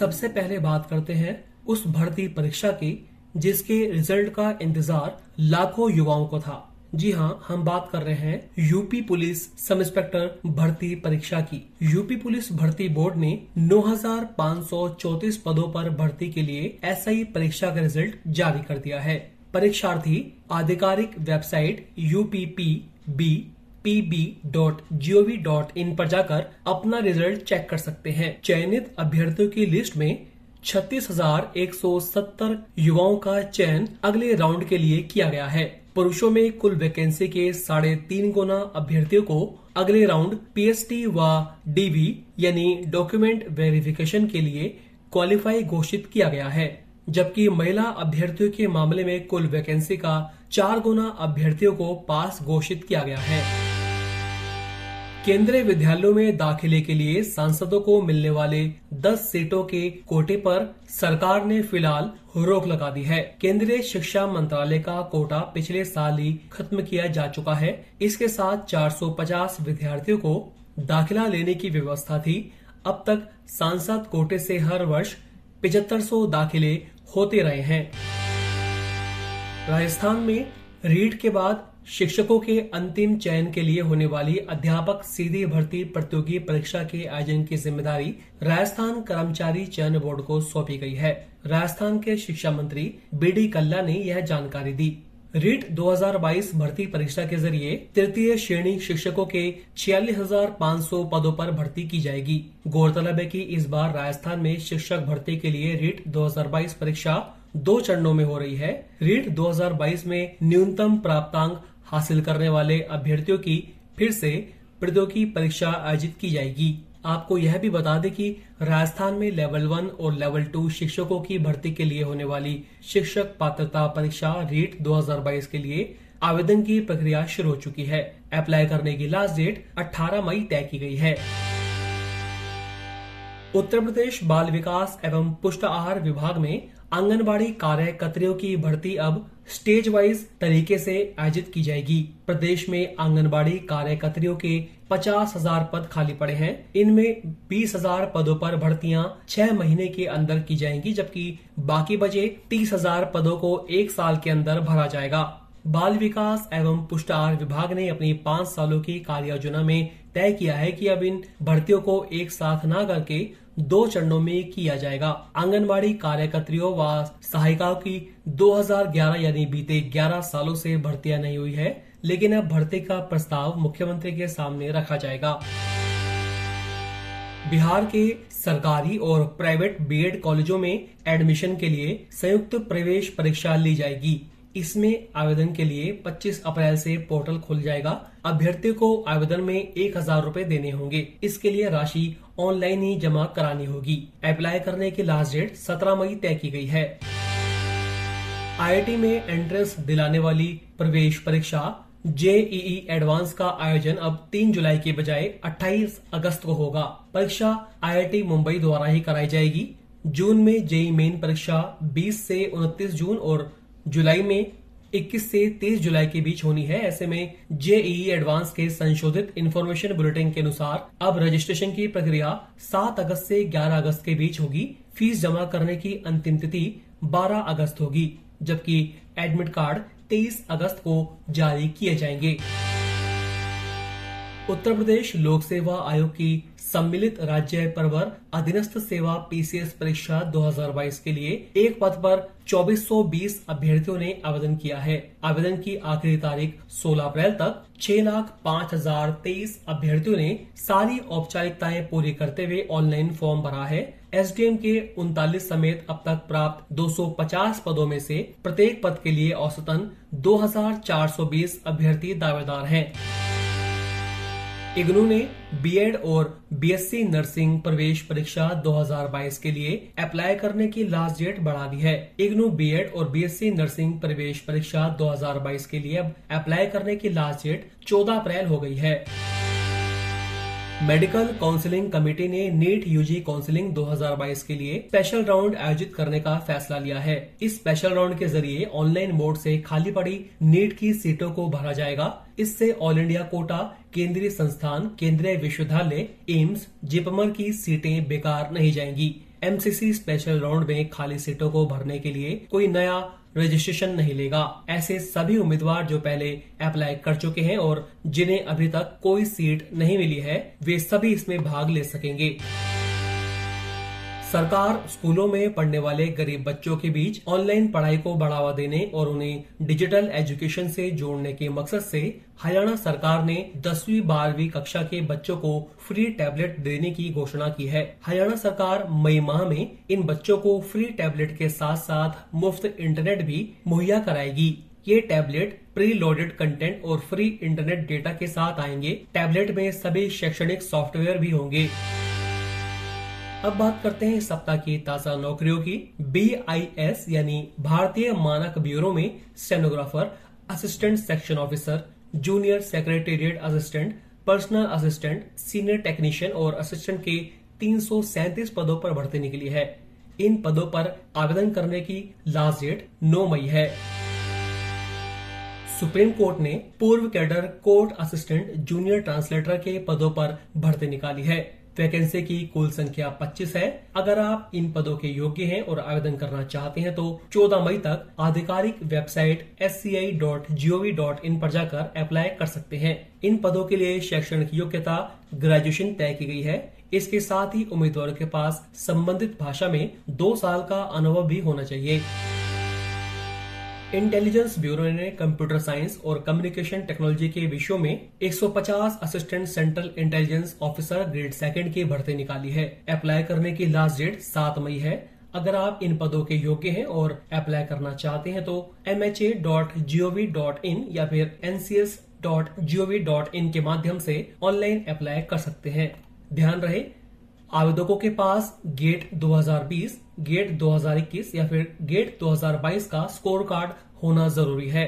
सबसे पहले बात करते हैं उस भर्ती परीक्षा की जिसके रिज़ल्ट का इंतज़ार लाखों युवाओं को था। जी हाँ हम बात कर रहे हैं यूपी पुलिस सब इंस्पेक्टर भर्ती परीक्षा की। यूपी पुलिस भर्ती बोर्ड ने 9,534 पदों पर भर्ती के लिए एसआई परीक्षा का रिज़ल्ट जारी कर दिया है। परीक्षार्थी आधिकारिक वेबसाइट यूपीपी बी pb.gov.in पर जाकर अपना रिज़ल्ट चेक कर सकते हैं। चयनित अभ्यर्थियों की लिस्ट में 36,170 युवाओं का चयन अगले राउंड के लिए किया गया है। पुरुषों में कुल वैकेंसी के साढ़े तीन गुना अभ्यर्थियों को अगले राउंड पीएसटी व डीवी यानी डॉक्यूमेंट वेरिफिकेशन के लिए क्वालिफाई घोषित किया गया है। जबकि महिला अभ्यर्थियों के मामले में कुल वैकेंसी का चार गुना अभ्यर्थियों को पास घोषित किया गया है। केंद्रीय विद्यालयों में दाखिले के लिए सांसदों को मिलने वाले 10 सीटों के कोटे पर सरकार ने फ़िलहाल रोक लगा दी है। केंद्रीय शिक्षा मंत्रालय का कोटा पिछले साल ही खत्म किया जा चुका है। इसके साथ 450 विद्यार्थियों को दाखिला लेने की व्यवस्था थी। अब तक सांसद कोटे से हर वर्ष पिछहत्तर दाखिले होते रहे हैं। राजस्थान में रीट के बाद शिक्षकों के अंतिम चयन के लिए होने वाली अध्यापक सीधी भर्ती प्रतियोगी परीक्षा के आयोजन की ज़िम्मेदारी राजस्थान कर्मचारी चयन बोर्ड को सौंपी गई है। राजस्थान के शिक्षा मंत्री बी डी कल्ला ने यह जानकारी दी। रीट 2022 भर्ती परीक्षा के ज़रिए तृतीय श्रेणी शिक्षकों के छियालीस हज़ार पाँच सौ पदों पर भर्ती की जाएगी। गौरतलब है कि इस बार राजस्थान में शिक्षक भर्ती के लिए रीट 2022 परीक्षा दो चरणों में हो रही है। रीट 2022 में न्यूनतम प्राप्तांक हासिल करने वाले अभ्यर्थियों की फिर से प्रतियोगी परीक्षा आयोजित की जाएगी। आपको यह भी बता दें कि राजस्थान में लेवल वन और लेवल टू शिक्षकों की भर्ती के लिए होने वाली शिक्षक पात्रता परीक्षा रीट 2022 के लिए आवेदन की प्रक्रिया शुरू हो चुकी है। अप्लाई करने की लास्ट डेट 18 मई तय की गई है। उत्तर प्रदेश बाल विकास एवं पुष्ट आहार विभाग में आंगनबाड़ी कार्यकर्तियों की भर्ती अब स्टेज वाइज तरीके से आयोजित की जाएगी। प्रदेश में आंगनबाड़ी कार्यकर्तियों के पचास हज़ार पद खाली पड़े हैं। इनमें बीस हज़ार पदों पर भर्तियाँ छह महीने के अंदर की जाएँगी, जबकि बाकी बचे तीस हज़ार पदों को एक साल के अंदर भरा जाएगा। बाल विकास एवं पुष्टार विभाग ने अपनी पाँच सालों की कार्य योजना में तय किया है कि अब इन भर्तियों को एक साथ न करके दो चरणों में किया जाएगा। आंगनबाड़ी कार्यकर्तियों व सहायिकाओं की 2011 यानी बीते 11 सालों से भर्तियाँ नहीं हुई है, लेकिन अब भर्ती का प्रस्ताव मुख्यमंत्री के सामने रखा जाएगा। बिहार के सरकारी और प्राइवेट बीएड कॉलेजों में एडमिशन के लिए संयुक्त प्रवेश परीक्षा ली जाएगी। इसमें आवेदन के लिए 25 अप्रैल से पोर्टल खुल जाएगा। अभ्यर्थियों को आवेदन में एक हज़ार रूपए देने होंगे। इसके लिए राशि ऑनलाइन ही जमा करानी होगी। अप्लाई करने की लास्ट डेट 17 मई तय की गई है। आईआईटी में एंट्रेंस दिलाने वाली प्रवेश परीक्षा, जेईई एडवांस का आयोजन अब 3 जुलाई के बजाय 28 अगस्त को होगा। परीक्षा आईआईटी मुंबई द्वारा ही कराई जाएगी। जून में जेई मेन परीक्षा 20 से 29 जून और जुलाई में 21 से 23 जुलाई के बीच होनी है। ऐसे में जेईई एडवांस के संशोधित इन्फॉर्मेशन बुलेटिन के अनुसार अब रजिस्ट्रेशन की प्रक्रिया 7 अगस्त से 11 अगस्त के बीच होगी। फ़ीस जमा करने की अंतिम तिथि 12 अगस्त होगी, जबकि एडमिट कार्ड 23 अगस्त को जारी किए जाएँगे। उत्तर प्रदेश लोक सेवा आयोग की सम्मिलित राज्य परवर अधीनस्थ सेवा पीसीएस परीक्षा 2022 के लिए एक पद पर 2420 अभ्यर्थियों ने आवेदन किया है। आवेदन की आखिरी तारीख 16 अप्रैल तक छह लाख पाँच हज़ार तेईस अभ्यर्थियों ने सारी औपचारिकताएँ पूरी करते हुए ऑनलाइन फॉर्म भरा है। एसडीएम के उनतालीस समेत अब तक प्राप्त 250 पदों में से प्रत्येक पद के लिए औसतन 2420 अभ्यर्थी दावेदार हैं। इग्नू ने बीएड और बीएससी नर्सिंग प्रवेश परीक्षा 2022 के लिए अप्लाई करने की लास्ट डेट बढ़ा दी है। इग्नू बीएड और बीएससी नर्सिंग प्रवेश परीक्षा 2022 के लिए अब अप्लाई करने की लास्ट डेट 14 अप्रैल हो गई है। मेडिकल काउंसलिंग कमेटी ने नीट यूजी काउंसलिंग 2022 के लिए स्पेशल राउंड आयोजित करने का फैसला लिया है। इस स्पेशल राउंड के ज़रिए ऑनलाइन मोड से खाली पड़ी नीट की सीटों को भरा जाएगा। इससे ऑल इंडिया कोटा, केंद्रीय संस्थान, केंद्रीय विश्वविद्यालय, एम्स, जिपमर की सीटें बेकार नहीं जाएँगी। एमसीसी स्पेशल राउंड में खाली सीटों को भरने के लिए कोई नया रजिस्ट्रेशन नहीं लेगा। ऐसे सभी उम्मीदवार जो पहले अप्लाई कर चुके हैं और जिन्हें अभी तक कोई सीट नहीं मिली है, वे सभी इसमें भाग ले सकेंगे। सरकार स्कूलों में पढ़ने वाले गरीब बच्चों के बीच ऑनलाइन पढ़ाई को बढ़ावा देने और उन्हें डिजिटल एजुकेशन से जोड़ने के मकसद से हरियाणा सरकार ने दसवीं बारहवीं कक्षा के बच्चों को फ्री टैबलेट देने की घोषणा की है। हरियाणा सरकार मई माह में इन बच्चों को फ्री टैबलेट के साथ साथ मुफ़्त इंटरनेट भी मुहैया कराएगी। ये टैबलेट प्री लोडेड कंटेंट और फ्री इंटरनेट डेटा के साथ आएँगे। टैबलेट में सभी शैक्षणिक सॉफ्टवेयर भी होंगे। अब बात करते हैं सप्ताह की ताज़ा नौकरियों की। बी आई एस यानी भारतीय मानक ब्यूरो में stenographer, assistant section officer, junior secretariat assistant, personal assistant, senior technician और असिस्टेंट के तीन पदों पर भर्ती निकली है। इन पदों पर आवेदन करने की लास्ट डेट 9 मई है। सुप्रीम कोर्ट ने पूर्व cadre court assistant junior translator के पदों पर भर्ती निकाली है। वैकेंसी की कुल संख्या 25 है। अगर आप इन पदों के योग्य हैं और आवेदन करना चाहते हैं तो 14 मई तक आधिकारिक वेबसाइट एस पर जाकर अप्लाई कर सकते हैं। इन पदों के लिए शैक्षणिक योग्यता ग्रेजुएशन तय की गई है। इसके साथ ही उम्मीदवारों के पास संबंधित भाषा में दो साल का अनुभव भी होना चाहिए। इंटेलिजेंस ब्यूरो ने कंप्यूटर साइंस और कम्युनिकेशन टेक्नोलॉजी के विषयों में 150 assistant central intelligence officer grade second की भर्ती निकाली है। अप्लाई करने की लास्ट डेट 7 मई है। अगर आप इन पदों के योग्य हैं और अप्लाई करना चाहते हैं तो M H A dot G O V dot in या फिर एनसीएस के माध्यम से ऑनलाइन अप्लाई कर सकते हैं। ध्यान रहे आवेदकों के पास गेट 2020, गेट 2021 या फिर गेट 2022 का स्कोर कार्ड होना ज़रूरी है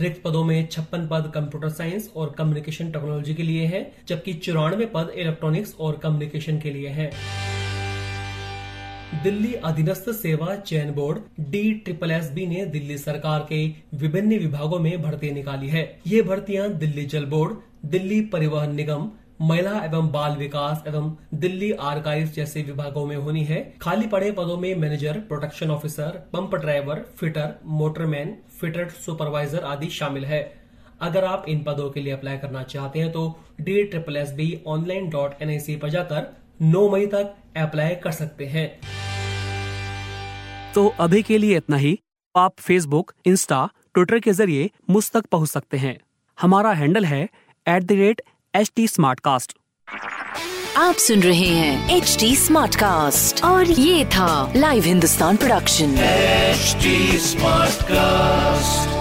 रिक्त पदों में छप्पन पद कंप्यूटर साइंस और कम्युनिकेशन टेक्नोलॉजी के लिए हैं, जबकि चौरानवे पद इलेक्ट्रॉनिक्स और कम्युनिकेशन के लिए हैं। दिल्ली अधीनस्थ सेवा चयन board D triple S B ने दिल्ली सरकार के विभिन्न विभागों में भर्ती निकाली है ये भर्तियाँ दिल्ली जल बोर्ड दिल्ली परिवहन निगम महिला एवं बाल विकास एवं दिल्ली आर्काइव जैसे विभागों में होनी है। खाली पड़े पदों में manager protection officer pump driver, fitter, motorman, fitter supervisor आदि शामिल है। अगर आप इन पदों के लिए अप्लाई करना चाहते हैं तो D triple S B online dot N I C पर जाकर नौ मई तक अप्लाई कर सकते हैं। तो अभी के लिए इतना ही। आप फेसबुक इंस्टा ट्विटर के ज़रिए मुझ तक पहुँच सकते हैं। हमारा हैंडल है at the rate H T Smartcast आप सुन रहे हैं एच टी स्मार्ट कास्ट और ये था live Hindustan production. Smart cast